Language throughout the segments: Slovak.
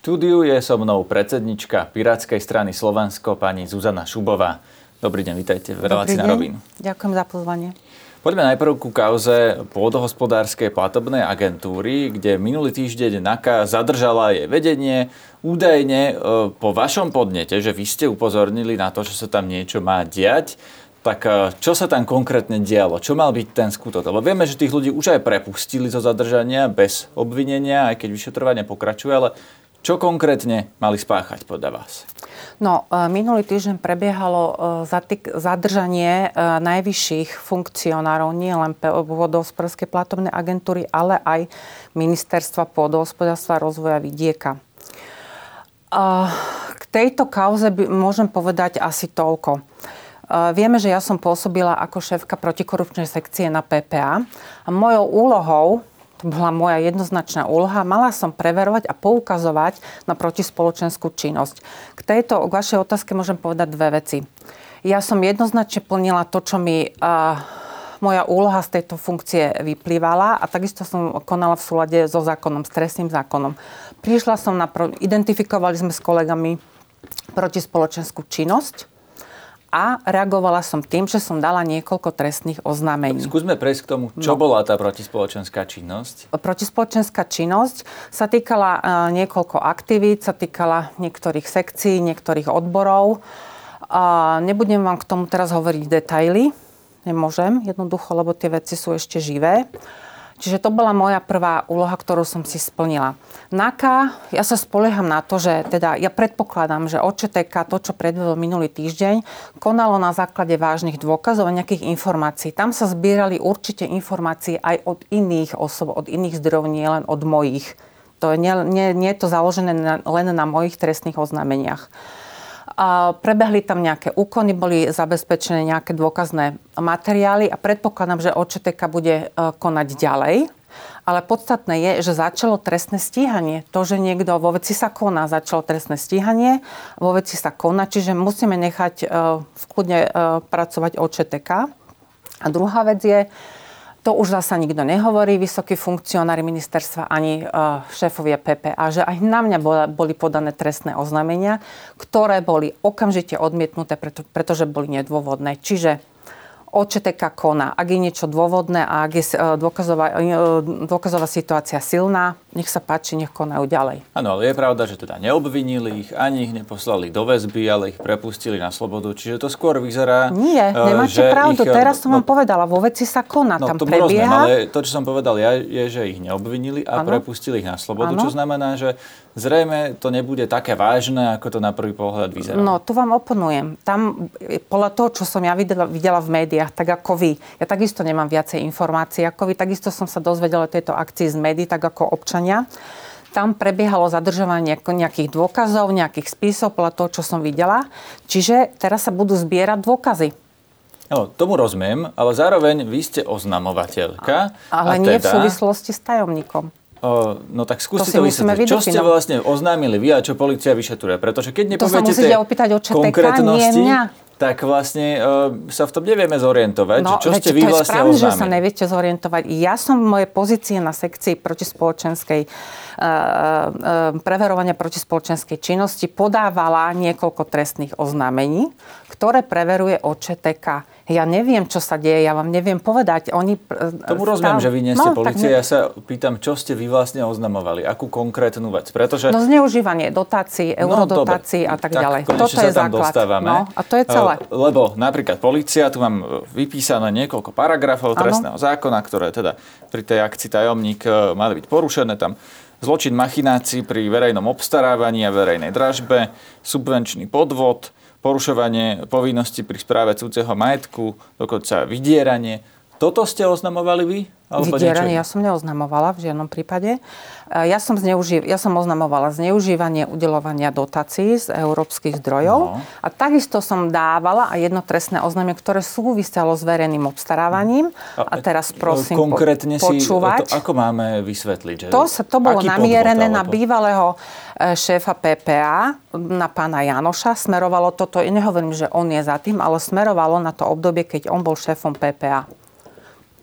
štúdiu je so mnou predsednička Pirátskej strany Slovensko, pani Zuzana Šubová. Dobrý deň, vítajte v relácii na rovinu. Ďakujem za pozvanie. Poďme najprv ku kauze pôdohospodárskej platobnej agentúry, kde minulý týždeň NAKA zadržala jej vedenie. Údajne e, po vašom podnete, že vy ste upozornili na to, že sa tam niečo má diať, tak e, čo sa tam konkrétne dialo? Čo mal byť ten skutok? Lebo vieme, že tých ľudí už aj prepustili zo zadržania bez obvinenia, aj keď vyšetrovanie pokračuje, ale čo konkrétne mali spáchať podľa vás? No, e, minulý týždeň prebiehalo e, zadržanie e, najvyšších funkcionárov nie len pôdohospodárskej platobnej agentúry, ale aj ministerstva pôdohospodárstva a rozvoja vidieka. K tejto kauze by, môžem povedať asi toľko. Vieme, že ja som pôsobila ako šéfka protikorupčnej sekcie na PPA a mojou úlohou to bola moja jednoznačná úloha. Mala som preverovať a poukazovať na protispoločenskú činnosť. K tejto k vašej otázke môžem povedať dve veci. Ja som jednoznačne plnila to, čo mi uh, moja úloha z tejto funkcie vyplývala a takisto som konala v súlade so zákonom, s trestným zákonom. Prišla som na... Pro... Identifikovali sme s kolegami protispoločenskú činnosť a reagovala som tým, že som dala niekoľko trestných oznámení. Skúsme prejsť k tomu, čo no. bola tá protispoločenská činnosť. Protispoločenská činnosť sa týkala uh, niekoľko aktivít, sa týkala niektorých sekcií, niektorých odborov. Uh, nebudem vám k tomu teraz hovoriť detaily, nemôžem jednoducho, lebo tie veci sú ešte živé. Čiže to bola moja prvá úloha, ktorú som si splnila. NAKA, ja sa spolieham na to, že teda ja predpokladám, že OČTK, to, čo predvedol minulý týždeň, konalo na základe vážnych dôkazov a nejakých informácií. Tam sa zbierali určite informácie aj od iných osob, od iných zdrojov, nie len od mojich. To je, nie, nie, nie je to založené na, len na mojich trestných oznámeniach. A prebehli tam nejaké úkony, boli zabezpečené nejaké dôkazné materiály a predpokladám, že OČTK bude e, konať ďalej. Ale podstatné je, že začalo trestné stíhanie. To, že niekto vo veci sa koná, začalo trestné stíhanie, vo veci sa koná, čiže musíme nechať e, v kľudne e, pracovať OČTK. A druhá vec je, to už zasa nikto nehovorí, vysokí funkcionári ministerstva ani uh, šéfovia PPA, že aj na mňa boli podané trestné oznámenia, ktoré boli okamžite odmietnuté, preto, pretože boli nedôvodné. Čiže OČTK koná. Ak je niečo dôvodné a ak je e, dôkazová, e, dôkazová situácia silná, nech sa páči, nech konajú ďalej. Áno, ale je pravda, že teda neobvinili ich, ani ich neposlali do väzby, ale ich prepustili na slobodu. Čiže to skôr vyzerá... Nie, e, nemáte že pravdu. Ich, Teraz som no, vám povedala, vo veci sa koná, no, tam prebieha. Rozumiem, ale to, čo som povedal ja, je, že ich neobvinili a ano. prepustili ich na slobodu, ano. čo znamená, že zrejme to nebude také vážne, ako to na prvý pohľad vyzerá. No, tu vám oponujem. Tam, podľa toho, čo som ja videla, videla v médiách, tak ako vy. Ja takisto nemám viacej informácií ako vy. Takisto som sa dozvedela o tejto akcii z médií, tak ako občania. Tam prebiehalo zadržovanie nejakých dôkazov, nejakých spisov, podľa toho, čo som videla. Čiže teraz sa budú zbierať dôkazy. No, tomu rozumiem, ale zároveň vy ste oznamovateľka. Ale a nie teda... v súvislosti s tajomníkom. O, no tak skúste to, to vysvetliť. Čo ste vlastne oznámili vy a čo policia vyšetruje? Pretože keď nepoviete to sa opýtať od konkrétnosti, nie mňa tak vlastne uh, sa v tom nevieme zorientovať. No, čo ste vy vlastne správne, oznámili? že sa neviete zorientovať. Ja som v mojej pozície na sekcii protispoločenskej uh, uh, preverovania protispoločenskej činnosti podávala niekoľko trestných oznámení, ktoré preveruje OČTK. Ja neviem, čo sa deje, ja vám neviem povedať. Oni Tomu rozumiem, že vy nie ste no, policia. Ne... Ja sa pýtam, čo ste vy vlastne oznamovali, akú konkrétnu vec. Pretože... No zneužívanie dotácií, no, eurodotácií no, a tak, tak ďalej. Toto je základ. Dostávame. No, a to je celé. Lebo napríklad policia, tu mám vypísané niekoľko paragrafov ano. trestného zákona, ktoré teda pri tej akcii tajomník e, mali byť porušené. Tam zločin machinácií pri verejnom obstarávaní a verejnej dražbe, subvenčný podvod, porušovanie povinnosti pri správe cudzieho majetku, dokonca vydieranie. Toto ste oznamovali vy? Alebo Vydieranie ja som neoznamovala v žiadnom prípade. E, ja som, zneuži- ja som oznamovala zneužívanie udelovania dotácií z európskych zdrojov no. a takisto som dávala aj jedno trestné oznámenie, ktoré súviselo s verejným obstarávaním. A, a teraz prosím konkrétne po- počúvať. Si, to, ako máme vysvetliť? Že to, sa, to bolo namierené na bývalého e, šéfa PPA, na pána Janoša. Smerovalo toto, nehovorím, že on je za tým, ale smerovalo na to obdobie, keď on bol šéfom PPA.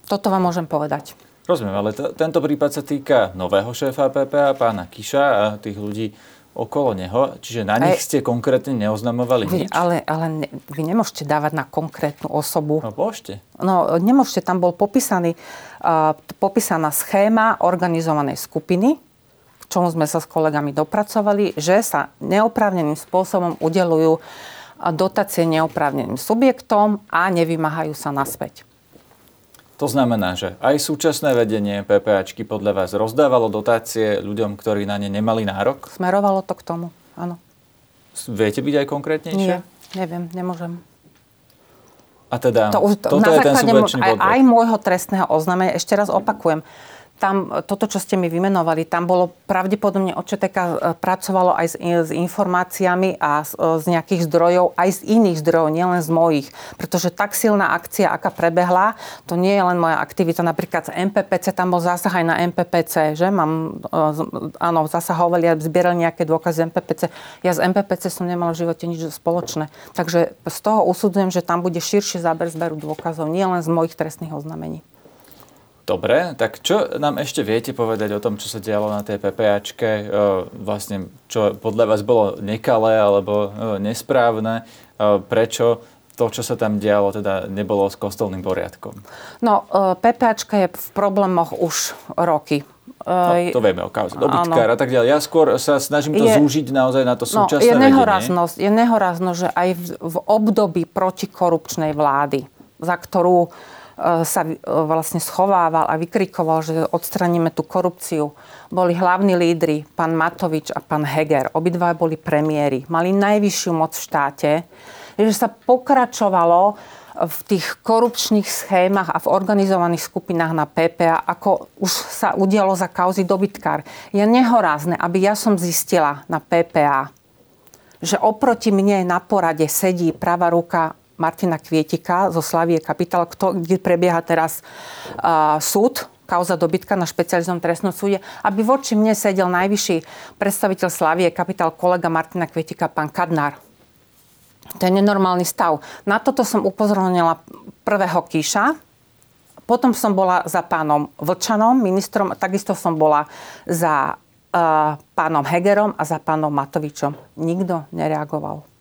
Toto vám môžem povedať. Rozumiem, ale t- tento prípad sa týka nového šéfa PPA, pána Kiša a tých ľudí okolo neho, čiže na nich ste konkrétne neoznamovali vy, nič? Ale, ale ne, vy nemôžete dávať na konkrétnu osobu. No môžete. No nemôžete, tam bol popísaný, uh, popísaná schéma organizovanej skupiny, k čomu sme sa s kolegami dopracovali, že sa neoprávneným spôsobom udelujú dotácie neoprávneným subjektom a nevymáhajú sa naspäť. To znamená, že aj súčasné vedenie PPAčky podľa vás rozdávalo dotácie ľuďom, ktorí na ne nemali nárok? Smerovalo to k tomu, áno. Viete byť aj konkrétnejšie? Nie, neviem, nemôžem. A teda, to, toto na je ten subvenčný aj, aj môjho trestného oznámenia, ešte raz opakujem, tam, toto, čo ste mi vymenovali, tam bolo pravdepodobne OČTK e, pracovalo aj s, s informáciami a z, e, z nejakých zdrojov, aj z iných zdrojov, nielen z mojich. Pretože tak silná akcia, aká prebehla, to nie je len moja aktivita. Napríklad z MPPC, tam bol zásah aj na MPPC, že? Mám, e, áno, zasahovali a zbierali nejaké dôkazy z MPPC. Ja z MPPC som nemala v živote nič spoločné. Takže z toho usudzujem, že tam bude širší záber zberu dôkazov, nie len z mojich trestných oznamení. Dobre, tak čo nám ešte viete povedať o tom, čo sa dialo na tej PPAčke? E, vlastne, čo podľa vás bolo nekalé alebo e, nesprávne? E, prečo to, čo sa tam dialo, teda nebolo s kostolným poriadkom? No, PPAčka je v problémoch už roky. No, to vieme o kauze dobytkár a tak ďalej. Ja skôr sa snažím to je, zúžiť naozaj na to súčasné no, je nehoraznosť, vedenie. Je nehoraznosť, že aj v, v období protikorupčnej vlády, za ktorú sa e, vlastne schovával a vykrikoval, že odstraníme tú korupciu. Boli hlavní lídry, pán Matovič a pán Heger. Obidva boli premiéry. Mali najvyššiu moc v štáte. Že sa pokračovalo v tých korupčných schémach a v organizovaných skupinách na PPA, ako už sa udialo za kauzy dobytkár. Je nehorázne, aby ja som zistila na PPA, že oproti mne na porade sedí pravá ruka Martina Kvietika zo Slavie Kapital, kde prebieha teraz uh, súd, kauza dobytka na špecializovanom trestnom súde, aby voči mne sedel najvyšší predstaviteľ Slavie Kapital, kolega Martina Kvietika, pán Kadnár. To je nenormálny stav. Na toto som upozornila prvého Kíša, potom som bola za pánom Vlčanom, ministrom, takisto som bola za uh, pánom Hegerom a za pánom Matovičom. Nikto nereagoval.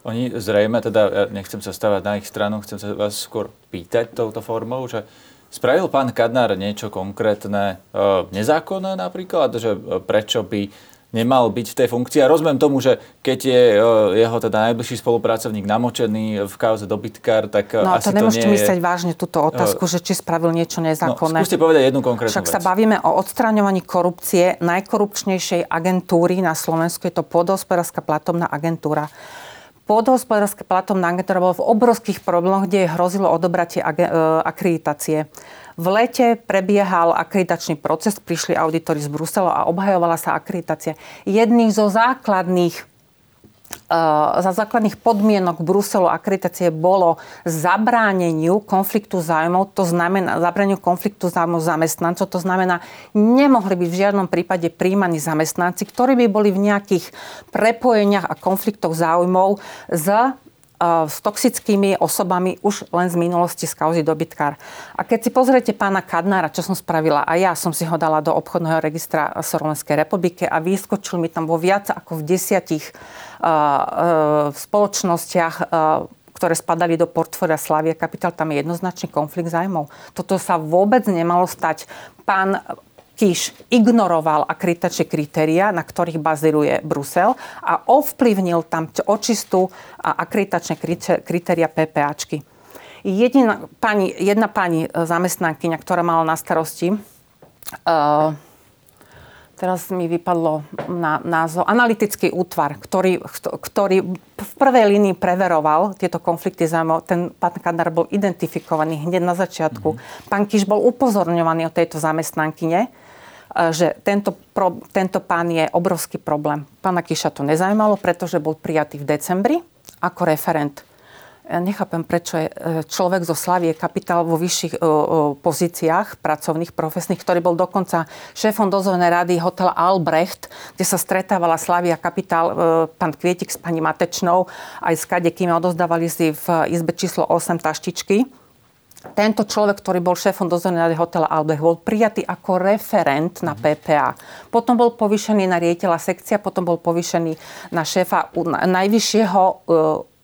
Oni zrejme, teda ja nechcem sa stavať na ich stranu, chcem sa vás skôr pýtať touto formou, že spravil pán Kadnár niečo konkrétne, e, nezákonné napríklad, že e, prečo by nemal byť v tej funkcii. A rozumiem tomu, že keď je e, jeho teda najbližší spolupracovník namočený v kauze dobytkár, tak no, asi to nemôžete to nie myslieť je... vážne túto otázku, že či spravil niečo nezákonné. No, skúste povedať jednu konkrétnu Však vec. sa bavíme o odstraňovaní korupcie najkorupčnejšej agentúry na Slovensku. Je to podhospodárska platobná agentúra pôdohospodárske platobná agentúra bola v obrovských problémoch, kde hrozilo odobratie e, akreditácie. V lete prebiehal akreditačný proces, prišli auditori z Bruselu a obhajovala sa akreditácia. Jedných zo základných za základných podmienok Bruselu akreditácie bolo zabráneniu konfliktu zájmov, to znamená zabráneniu konfliktu zájmov zamestnancov, to znamená, nemohli byť v žiadnom prípade príjmaní zamestnanci, ktorí by boli v nejakých prepojeniach a konfliktoch záujmov s eh, s toxickými osobami už len z minulosti z kauzy dobytkár. A keď si pozriete pána Kadnára, čo som spravila, a ja som si ho dala do obchodného registra Slovenskej republiky a vyskočil mi tam vo viac ako v desiatich v spoločnostiach, ktoré spadali do portfólia Slavia Capital, tam je jednoznačný konflikt zájmov. Toto sa vôbec nemalo stať. Pán Kiš ignoroval akreditačné kritéria, na ktorých baziruje Brusel a ovplyvnil tam očistú akreditačné kritéria PPAčky. Jedina pani, jedna pani zamestnankyňa, ktorá mala na starosti uh, teraz mi vypadlo na názov, analytický útvar, ktorý, ktorý v prvej línii preveroval tieto konflikty zájmov. Ten pán Kadar bol identifikovaný hneď na začiatku. Mm-hmm. Pán Kiš bol upozorňovaný o tejto zamestnankyne, e, že tento, pro, tento pán je obrovský problém. Pána Kiša to nezajímalo, pretože bol prijatý v decembri ako referent ja nechápem, prečo je e, človek zo Slavie kapitál vo vyšších e, pozíciách pracovných, profesných, ktorý bol dokonca šéfom dozornej rady hotela Albrecht, kde sa stretávala Slavia kapitál e, pán Kvietik s pani Matečnou, aj s kadekým odozdávali si v izbe číslo 8 taštičky tento človek, ktorý bol šéfom dozornej hotela Albech, bol prijatý ako referent na PPA. Potom bol povýšený na riaditeľa sekcia, potom bol povýšený na šéfa najvyššieho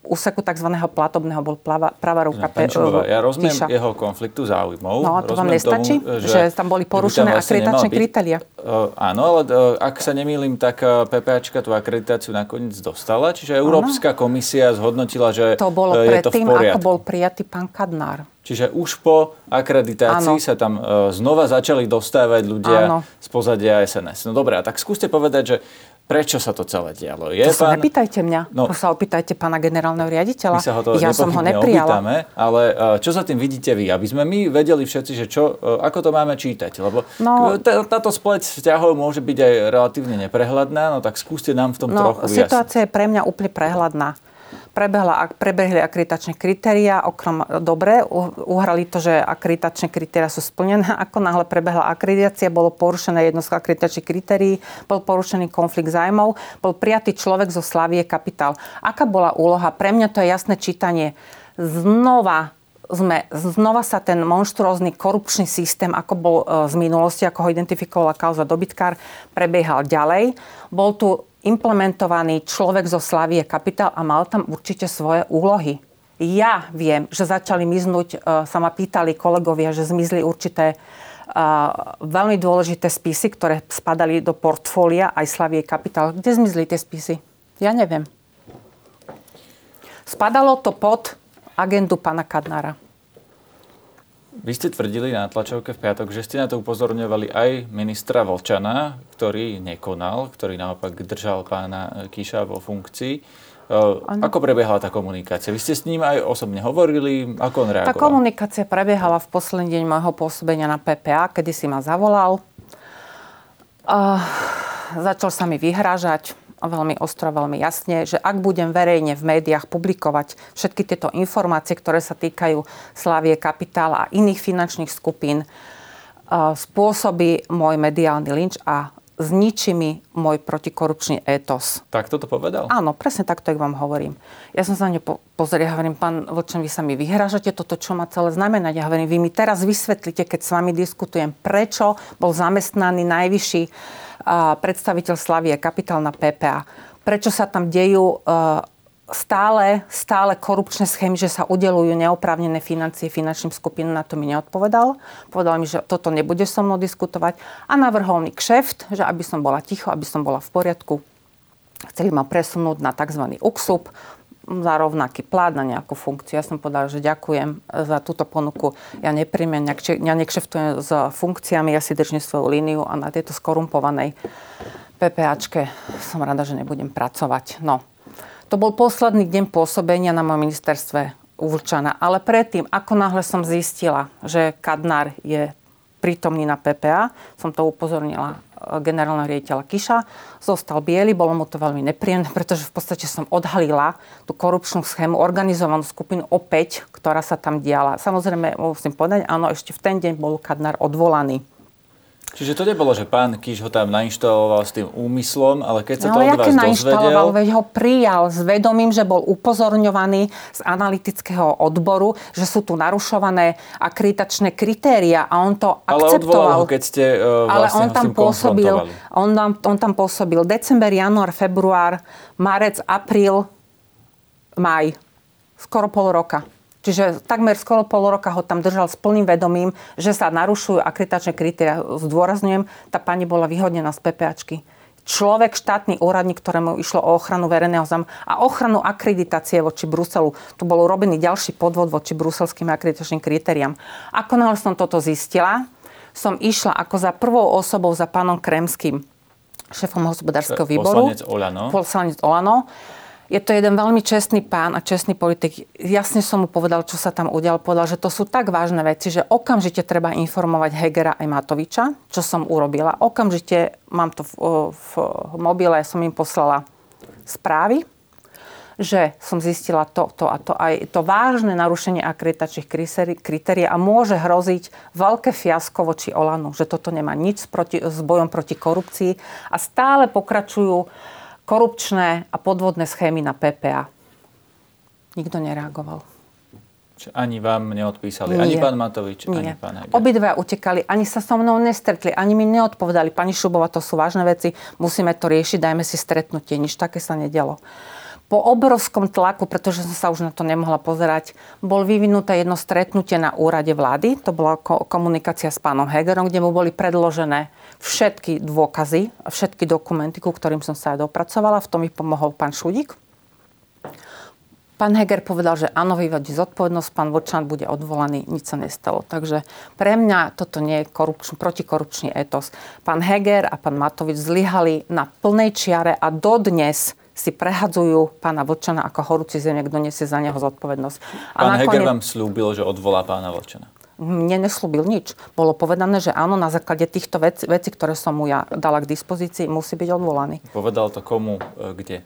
úseku tzv. platobného bol plava, pravá ruka Pe- Ja rozumiem píša. jeho konfliktu záujmov. No a to vám nestačí? Tomu, že, že tam boli porušené akreditačné kritéria? Uh, áno, ale uh, ak sa nemýlim, tak uh, PPAčka tú akreditáciu nakoniec dostala. Čiže Európska ano. komisia zhodnotila, že to bolo uh, je to predtým, ako bol prijatý pán Kadnár. Čiže už po akreditácii ano. sa tam uh, znova začali dostávať ľudia ano. z pozadia SNS. No dobré, a tak skúste povedať, že Prečo sa to celé dialo? Je to sa pán... nepýtajte mňa. No, to sa opýtajte pána generálneho riaditeľa. My sa ho to ja som ho neprijala. Opýtame, ale e, čo za tým vidíte vy? Aby sme my vedeli všetci, že čo, e, ako to máme čítať. Lebo no, táto spleť vzťahov môže byť aj relatívne neprehľadná, no tak skúste nám v tom no, trochu. Situácia je pre mňa úplne prehľadná prebehla, prebehli akreditačné kritéria, okrem dobre, uhrali to, že akreditačné kritéria sú splnené. Ako náhle prebehla akreditácia, bolo porušené jedno z akreditačných kritérií, bol porušený konflikt zájmov, bol prijatý človek zo Slavie Kapitál. Aká bola úloha? Pre mňa to je jasné čítanie. Znova sme, znova sa ten monštruózny korupčný systém, ako bol e, z minulosti, ako ho identifikovala kauza dobytkár, prebiehal ďalej. Bol tu implementovaný človek zo Slavie kapitál a mal tam určite svoje úlohy. Ja viem, že začali miznúť, e, sa ma pýtali kolegovia, že zmizli určité e, veľmi dôležité spisy, ktoré spadali do portfólia aj Slavie kapitál. Kde zmizli tie spisy? Ja neviem. Spadalo to pod agendu pana Kadnára. Vy ste tvrdili na tlačovke v piatok, že ste na to upozorňovali aj ministra Volčana, ktorý nekonal, ktorý naopak držal pána Kíša vo funkcii. Ano. Ako prebiehala tá komunikácia? Vy ste s ním aj osobne hovorili? Ako on reagoval? Tá komunikácia prebiehala v posledný deň môjho pôsobenia na PPA, kedy si ma zavolal. Uh, začal sa mi vyhrážať veľmi ostro, veľmi jasne, že ak budem verejne v médiách publikovať všetky tieto informácie, ktoré sa týkajú Slavie Kapitála a iných finančných skupín, e, spôsobí môj mediálny lynč a zničí mi môj protikorupčný étos. Tak toto povedal? Áno, presne takto, jak vám hovorím. Ja som sa na ňu po- pozrieť hovorím, pán Vlčen, vy sa mi vyhražate, toto čo má celé znamenať. Ja hovorím, vy mi teraz vysvetlíte, keď s vami diskutujem, prečo bol zamestnaný najvyšší predstaviteľ Slavie Kapitál na PPA. Prečo sa tam dejú e, stále, stále korupčné schémy, že sa udelujú neoprávnené financie finančným skupinám, na to mi neodpovedal. Povedal mi, že toto nebude so mnou diskutovať a navrhol mi kšeft, že aby som bola ticho, aby som bola v poriadku. Chceli ma presunúť na tzv. UXUP, za rovnaký plát na nejakú funkciu. Ja som povedala, že ďakujem za túto ponuku. Ja nepríjmem, ja nekšeftujem s funkciami, ja si držím svoju líniu a na tejto skorumpovanej PPAčke som rada, že nebudem pracovať. No. To bol posledný deň pôsobenia na mojom ministerstve Uvlčana. Ale predtým, ako náhle som zistila, že Kadnár je prítomný na PPA, som to upozornila generálneho riaditeľa Kiša. Zostal biely, bolo mu to veľmi nepríjemné, pretože v podstate som odhalila tú korupčnú schému, organizovanú skupinu opäť, ktorá sa tam diala. Samozrejme, musím povedať, áno, ešte v ten deň bol Kadnár odvolaný. Čiže to nebolo, že pán Kiš ho tam nainštaloval s tým úmyslom, ale keď sa no, to od vás dozvedel... veď ho prijal s vedomím, že bol upozorňovaný z analytického odboru, že sú tu narušované akreditačné kritéria a on to ale akceptoval. Ale ho, keď ste uh, vlastne Ale on tam, pôsobil, on, tam, on tam pôsobil december, január, február, marec, apríl, maj. Skoro pol roka. Čiže takmer skoro pol roka ho tam držal s plným vedomím, že sa narušujú akreditačné kritéria. Zdôrazňujem, tá pani bola vyhodnená z PPAčky. Človek, štátny úradník, ktorému išlo o ochranu verejného zájmu a ochranu akreditácie voči Bruselu. Tu bol urobený ďalší podvod voči bruselským akreditačným kritériám. Ako náhle som toto zistila, som išla ako za prvou osobou za pánom Kremským, šéfom hospodárskeho výboru. Poslanec Olano. Poslanec Olano je to jeden veľmi čestný pán a čestný politik. Jasne som mu povedal, čo sa tam udial. Povedal, že to sú tak vážne veci, že okamžite treba informovať Hegera aj Matoviča, čo som urobila. Okamžite mám to v, v mobile, som im poslala správy, že som zistila to, to a to aj to vážne narušenie akreditačných kritérií a môže hroziť veľké fiasko voči Olanu, že toto nemá nič proti, s bojom proti korupcii a stále pokračujú korupčné a podvodné schémy na PPA. Nikto nereagoval. Čiže ani vám neodpísali, Nie. ani pán Matovič, Nie. ani pán Heger. Obidva utekali, ani sa so mnou nestretli, ani mi neodpovedali. Pani Šubova, to sú vážne veci, musíme to riešiť, dajme si stretnutie. Nič také sa nedelo. Po obrovskom tlaku, pretože som sa už na to nemohla pozerať, bol vyvinuté jedno stretnutie na úrade vlády. To bola komunikácia s pánom Hegerom, kde mu boli predložené všetky dôkazy, všetky dokumenty, ku ktorým som sa aj dopracovala. V tom mi pomohol pán Šudík Pán Heger povedal, že áno, vyvodí zodpovednosť, pán Vočan bude odvolaný, nič sa nestalo. Takže pre mňa toto nie je korupčný, protikorupčný etos. Pán Heger a pán Matovič zlyhali na plnej čiare a dodnes si prehadzujú pána Vočana ako horúci zem, kto nesie za neho zodpovednosť. A pán nakoniec... Heger vám slúbil, že odvolá pána Vočana? Mne neslúbil nič. Bolo povedané, že áno, na základe týchto vecí, veci, ktoré som mu ja dala k dispozícii, musí byť odvolaný. Povedal to komu, e, kde?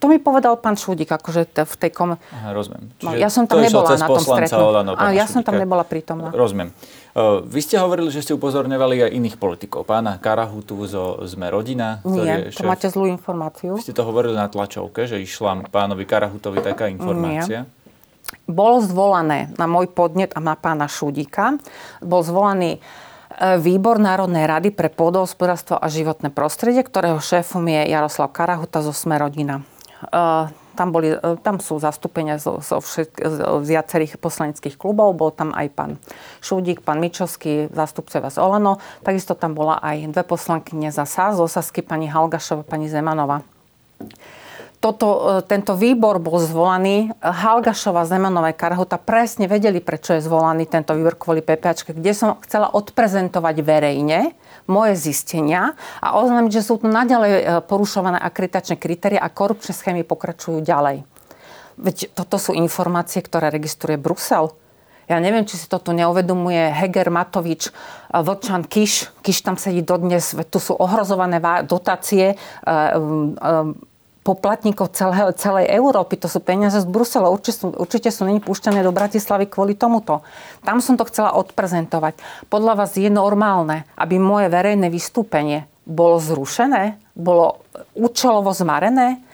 To mi povedal pán Šúdik, akože v tej kom... Aha, rozumiem. No, ja som tam nebola na tom stretnutí. ja som tam nebola prítomná. Rozumiem. Uh, vy ste hovorili, že ste upozorňovali aj iných politikov. Pána Karahutu zo Sme rodina. Nie, to šéf... máte zlú informáciu. Vy ste to hovorili na tlačovke, že išla pánovi Karahutovi taká informácia. Nie. Bolo zvolané na môj podnet a na pána Šúdika. Bol zvolaný e, Výbor Národnej rady pre pôdohospodárstvo a životné prostredie, ktorého šéfom je Jaroslav Karahuta zo Sme rodina. Eh, tam, boli, eh, tam sú zastúpenia zo, zo všetk, z viacerých poslaneckých klubov. Bol tam aj pán Šúdik, pán Mičovský, zástupcovia z Olano. Takisto tam bola aj dve poslankyne za SAS, z Osasky, pani Halgašova, pani Zemanová toto, e, tento výbor bol zvolaný. Halgašova, Zemanové, Karhota presne vedeli, prečo je zvolaný tento výbor kvôli PPAčke, kde som chcela odprezentovať verejne moje zistenia a oznámiť, že sú tu naďalej e, porušované akreditačné kritéria a korupčné schémy pokračujú ďalej. Veď toto sú informácie, ktoré registruje Brusel. Ja neviem, či si toto neuvedomuje Heger, Matovič, e, Vlčan, Kiš. Kiš tam sedí dodnes, tu sú ohrozované dotácie poplatníkov celého, celej Európy. To sú peniaze z Brusela. Určite sú, určite sú není púšťané do Bratislavy kvôli tomuto. Tam som to chcela odprezentovať. Podľa vás je normálne, aby moje verejné vystúpenie bolo zrušené? Bolo účelovo zmarené?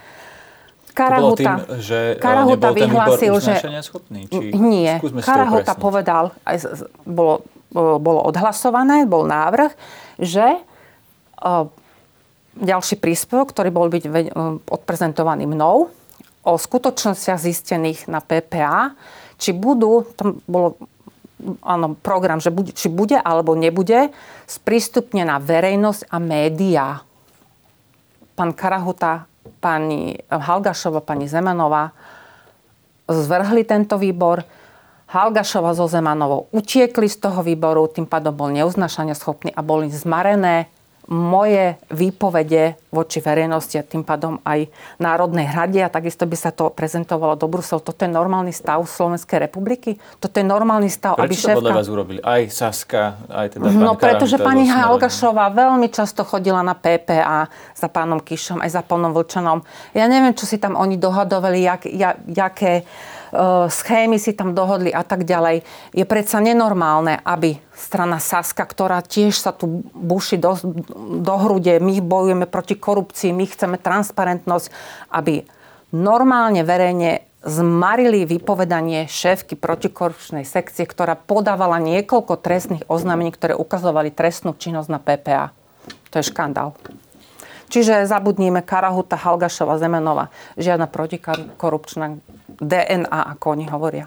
Karahuta, tým, že Karahuta vyhlásil, že... Schopný, či... Nie. Karahuta povedal, aj bolo, bolo odhlasované, bol návrh, že ďalší príspevok, ktorý bol byť e, odprezentovaný mnou o skutočnostiach zistených na PPA, či budú, tam bolo áno, program, že bude, či bude alebo nebude sprístupnená verejnosť a médiá. Pán Karahuta, pani Halgašova, pani Zemanová zvrhli tento výbor. Halgašova so Zemanovou utiekli z toho výboru, tým pádom bol neuznašania schopný a boli zmarené moje výpovede voči verejnosti a tým pádom aj Národnej hrade a takisto by sa to prezentovalo do Brusel. Toto je normálny stav Slovenskej republiky? Toto je normálny stav, Prečo aby šéfka... podľa vás urobili? Aj Saska, aj teda No pretože pani Halgašová veľmi často chodila na PPA za pánom Kišom, aj za pánom Vlčanom. Ja neviem, čo si tam oni dohadovali, jak, jak, jaké schémy si tam dohodli a tak ďalej. Je predsa nenormálne, aby strana Saska, ktorá tiež sa tu buši do, do hrude, my bojujeme proti korupcii, my chceme transparentnosť, aby normálne verejne zmarili vypovedanie šéfky protikorupčnej sekcie, ktorá podávala niekoľko trestných oznámení, ktoré ukazovali trestnú činnosť na PPA. To je škandál. Čiže zabudníme Karahuta, Halgašova, Zemenova. Žiadna protikorupčná DNA, ako oni hovoria.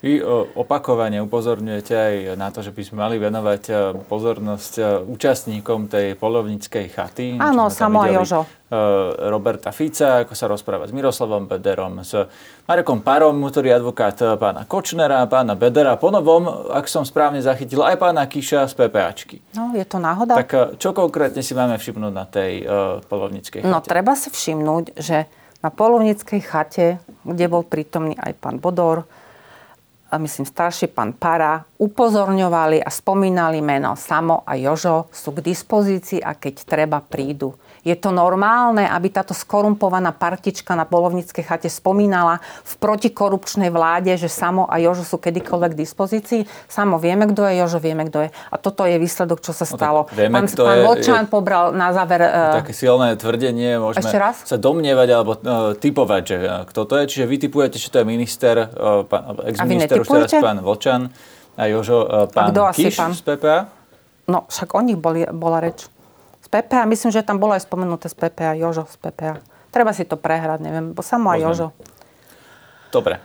Vy opakovane upozorňujete aj na to, že by sme mali venovať e, pozornosť e, účastníkom tej polovníckej chaty. Áno, Samo a Jožo. E, Roberta Fica, ako sa rozpráva s Miroslavom Bederom, s Marekom Parom, ktorý je advokát pána Kočnera, pána Bedera, ponovom, ak som správne zachytil, aj pána Kiša z PPAčky. No, je to náhoda. Tak čo konkrétne si máme všimnúť na tej polovníckej no, chate? No, treba si všimnúť, že na polovníckej chate, kde bol prítomný aj pán Bodor, myslím starší pán Para, upozorňovali a spomínali meno Samo a Jožo, sú k dispozícii a keď treba prídu. Je to normálne, aby táto skorumpovaná partička na polovníckej chate spomínala v protikorupčnej vláde, že Samo a Jožo sú kedykoľvek k dispozícii? Samo vieme, kto je, Jožo vieme, kto je. A toto je výsledok, čo sa no stalo. No vieme, pán pán je, Vočan je, pobral na záver... Uh, také silné tvrdenie, môžeme ešte raz? sa domnievať alebo uh, typovať, že uh, kto to je. Čiže vy typujete, že to je minister, uh, pán, ex-minister už teraz pán Vočan a Jožo, e, pán a Kiš pán? z PPA? No, však o nich boli, bola reč. Z PPA, myslím, že tam bolo aj spomenuté z PPA, Jožo z PPA. Treba si to prehrať, neviem, bo samo aj Jožo. Dobre.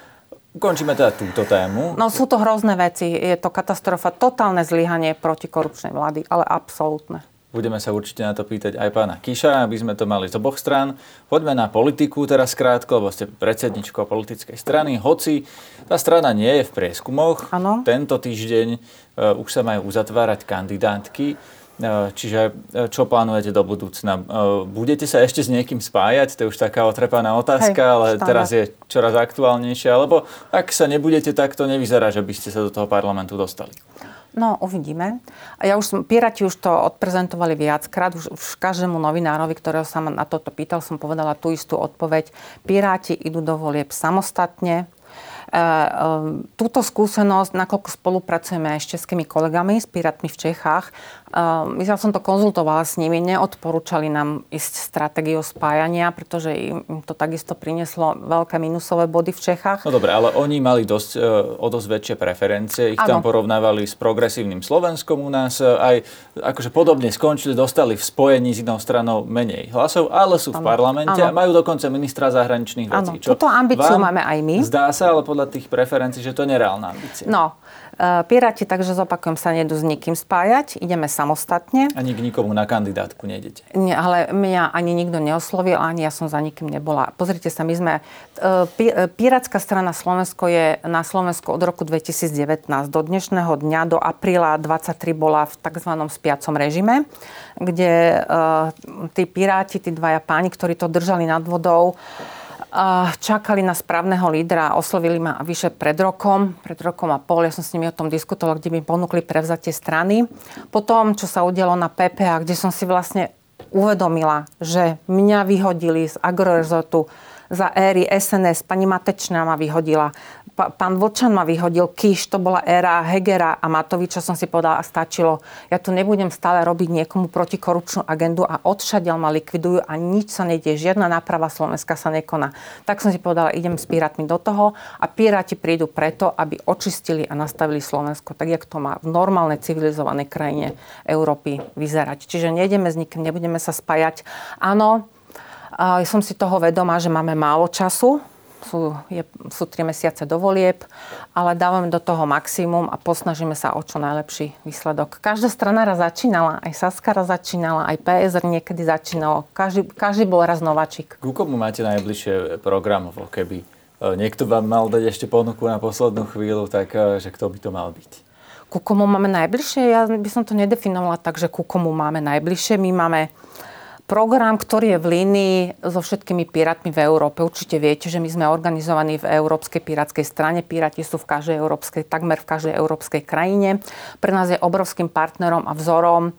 Ukončíme teda túto tému. No sú to hrozné veci. Je to katastrofa, totálne zlyhanie protikorupčnej vlády, ale absolútne. Budeme sa určite na to pýtať aj pána Kiša, aby sme to mali z oboch strán. Poďme na politiku teraz krátko, lebo ste predsedničkou politickej strany. Hoci tá strana nie je v prieskumoch, ano. tento týždeň uh, už sa majú uzatvárať kandidátky. Uh, čiže uh, čo plánujete do budúcna? Budete sa ešte s niekým spájať? To je už taká otrepaná otázka, Hej, ale štandard. teraz je čoraz aktuálnejšia. Alebo ak sa nebudete, tak to nevyzerá, že by ste sa do toho parlamentu dostali. No, uvidíme. Ja už som, Piráti už to odprezentovali viackrát, už, už každému novinárovi, ktorého sa na toto pýtal, som povedala tú istú odpoveď. Piráti idú do volieb samostatne, E, e, túto skúsenosť, nakoľko spolupracujeme aj s českými kolegami, s Pirátmi v Čechách, e, ja som to konzultovala s nimi, neodporúčali nám ísť stratégiou spájania, pretože im to takisto prinieslo veľké minusové body v Čechách. No dobre, ale oni mali dosť, o dosť väčšie preferencie, ich ano. tam porovnávali s progresívnym Slovenskom u nás, aj akože podobne skončili, dostali v spojení s inou stranou menej hlasov, ale sú ano. v parlamente ano. a majú dokonca ministra zahraničných vecí. Čo Túto ambíciu máme aj my. Zdá sa, ale podľa tých preferencií, že to je nereálna ambícia. No, e, Piráti, takže zopakujem, sa nedú s nikým spájať, ideme samostatne. Ani k nikomu na kandidátku nejdete. Nie, ale mňa ani nikto neoslovil, ani ja som za nikým nebola. Pozrite sa, my sme... E, e, Pirátska strana Slovensko je na Slovensku od roku 2019 do dnešného dňa, do apríla 23 bola v tzv. spiacom režime, kde tí Piráti, tí dvaja páni, ktorí to držali nad vodou, čakali na správneho lídra, oslovili ma vyše pred rokom, pred rokom a pol, ja som s nimi o tom diskutovala, kde mi ponúkli prevzatie strany. Potom, čo sa udialo na PPA, kde som si vlastne uvedomila, že mňa vyhodili z agrorezortu za éry SNS, pani Matečná ma vyhodila, pán Vlčan ma vyhodil, Kiš, to bola éra Hegera a Matoviča, som si povedala, a stačilo. Ja tu nebudem stále robiť niekomu protikorupčnú agendu a odšadiaľ ma likvidujú a nič sa nedie, žiadna náprava Slovenska sa nekoná. Tak som si povedala, idem s Pirátmi do toho a Piráti prídu preto, aby očistili a nastavili Slovensko tak, jak to má v normálnej civilizovanej krajine Európy vyzerať. Čiže nejdeme s nikým, nebudeme sa spájať. Áno, som si toho vedomá, že máme málo času, sú, je, sú tri mesiace do volieb, ale dávame do toho maximum a posnažíme sa o čo najlepší výsledok. Každá strana raz začínala, aj Saska raz začínala, aj PSR niekedy začínalo. Každý, každý bol raz nováčik. Ku komu máte najbližšie programovo, keby e, niekto vám mal dať ešte ponuku na poslednú chvíľu, tak e, že kto by to mal byť? Ku komu máme najbližšie? Ja by som to nedefinovala tak, že ku komu máme najbližšie. My máme program, ktorý je v línii so všetkými pirátmi v Európe. Určite viete, že my sme organizovaní v Európskej pirátskej strane. Piráti sú v každej európskej, takmer v každej európskej krajine. Pre nás je obrovským partnerom a vzorom e,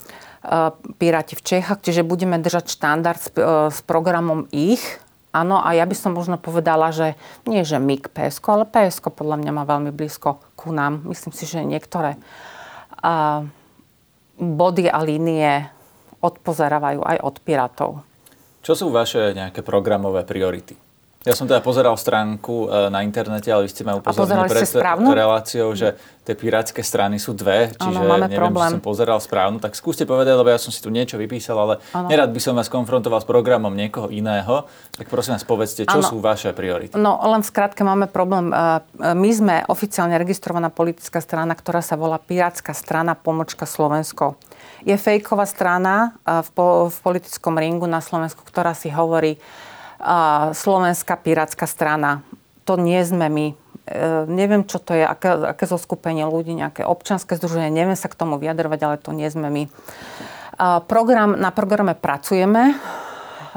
Piráti v Čechách, čiže budeme držať štandard s, e, s programom ich. Áno, a ja by som možno povedala, že nie, že my k PSK, ale PSK podľa mňa má veľmi blízko ku nám. Myslím si, že niektoré a, body a línie odpozerávajú aj od pirátov. Čo sú vaše nejaké programové priority? Ja som teda pozeral stránku e, na internete, ale vy ste ma upozornili pred reláciou, že tie pirátske strany sú dve, čiže ano, máme neviem, problém. či som pozeral správnu. Tak skúste povedať, lebo ja som si tu niečo vypísal, ale ano. nerad by som vás konfrontoval s programom niekoho iného. Tak prosím vás, povedzte, čo ano. sú vaše priority? No len v skratke máme problém. E, e, my sme oficiálne registrovaná politická strana, ktorá sa volá Pirátska strana Pomočka Slovensko je fejková strana v, po, v politickom ringu na Slovensku, ktorá si hovorí uh, Slovenská pirátska strana. To nie sme my. Uh, neviem, čo to je, aké, aké zoskupenie ľudí, nejaké občanské združenie, neviem sa k tomu vyjadrovať, ale to nie sme my. Uh, program, na programe pracujeme.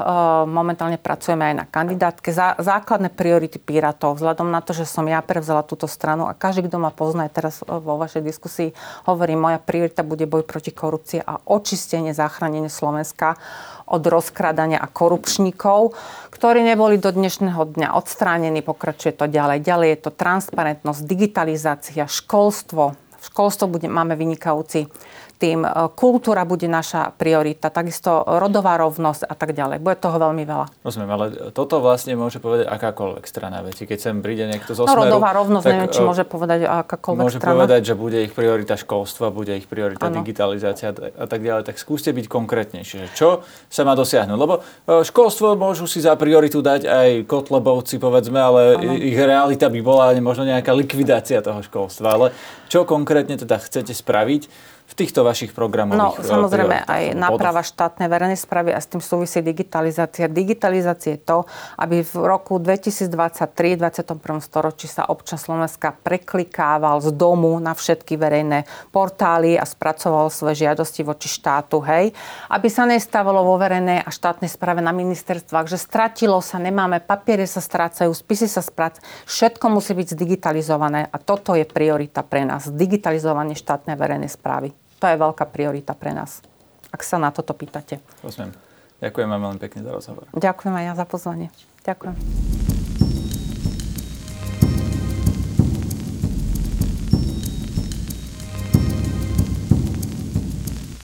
Eh, momentálne pracujeme aj na kandidátke. Základné priority Pirátov, vzhľadom na to, že som ja prevzala túto stranu a každý, kto ma pozná teraz eh, vo vašej diskusii, hovorí, moja priorita bude boj proti korupcii a očistenie, zachránenie Slovenska od rozkrádania a korupčníkov, ktorí neboli do dnešného dňa odstránení. Pokračuje to ďalej. Ďalej je to transparentnosť, digitalizácia, školstvo. V školstvo bude, máme vynikajúci tým. E, kultúra bude naša priorita, takisto rodová rovnosť a tak ďalej. Bude toho veľmi veľa. Rozumiem, ale toto vlastne môže povedať akákoľvek strana veci. Keď sem príde niekto zo no, Smeru... rodová rovnosť, tak, neviem, či e, môže povedať akákoľvek môže strana. Môže povedať, že bude ich priorita školstva, bude ich priorita ano. digitalizácia a tak ďalej. Tak skúste byť konkrétnejšie. Čo sa má dosiahnuť? Lebo e, školstvo môžu si za prioritu dať aj Kotlebovci, povedzme, ale ano. ich realita by bola možno nejaká likvidácia toho školstva. Ale čo konkrétne teda chcete spraviť? V týchto vašich programových No samozrejme aj náprava štátnej verejnej správy a s tým súvisí digitalizácia. Digitalizácia je to, aby v roku 2023, 21. storočí sa občan Slovenska preklikával z domu na všetky verejné portály a spracoval svoje žiadosti voči štátu, hej. Aby sa nestávalo vo verejnej a štátnej správe na ministerstvách, že stratilo sa, nemáme, papiere sa strácajú, spisy sa strácajú, všetko musí byť zdigitalizované a toto je priorita pre nás, digitalizovanie štátnej verejnej správy. To je veľká priorita pre nás, ak sa na toto pýtate. Rozumiem. Ďakujem vám veľmi pekne za rozhovor. Ďakujem aj ja za pozvanie. Ďakujem.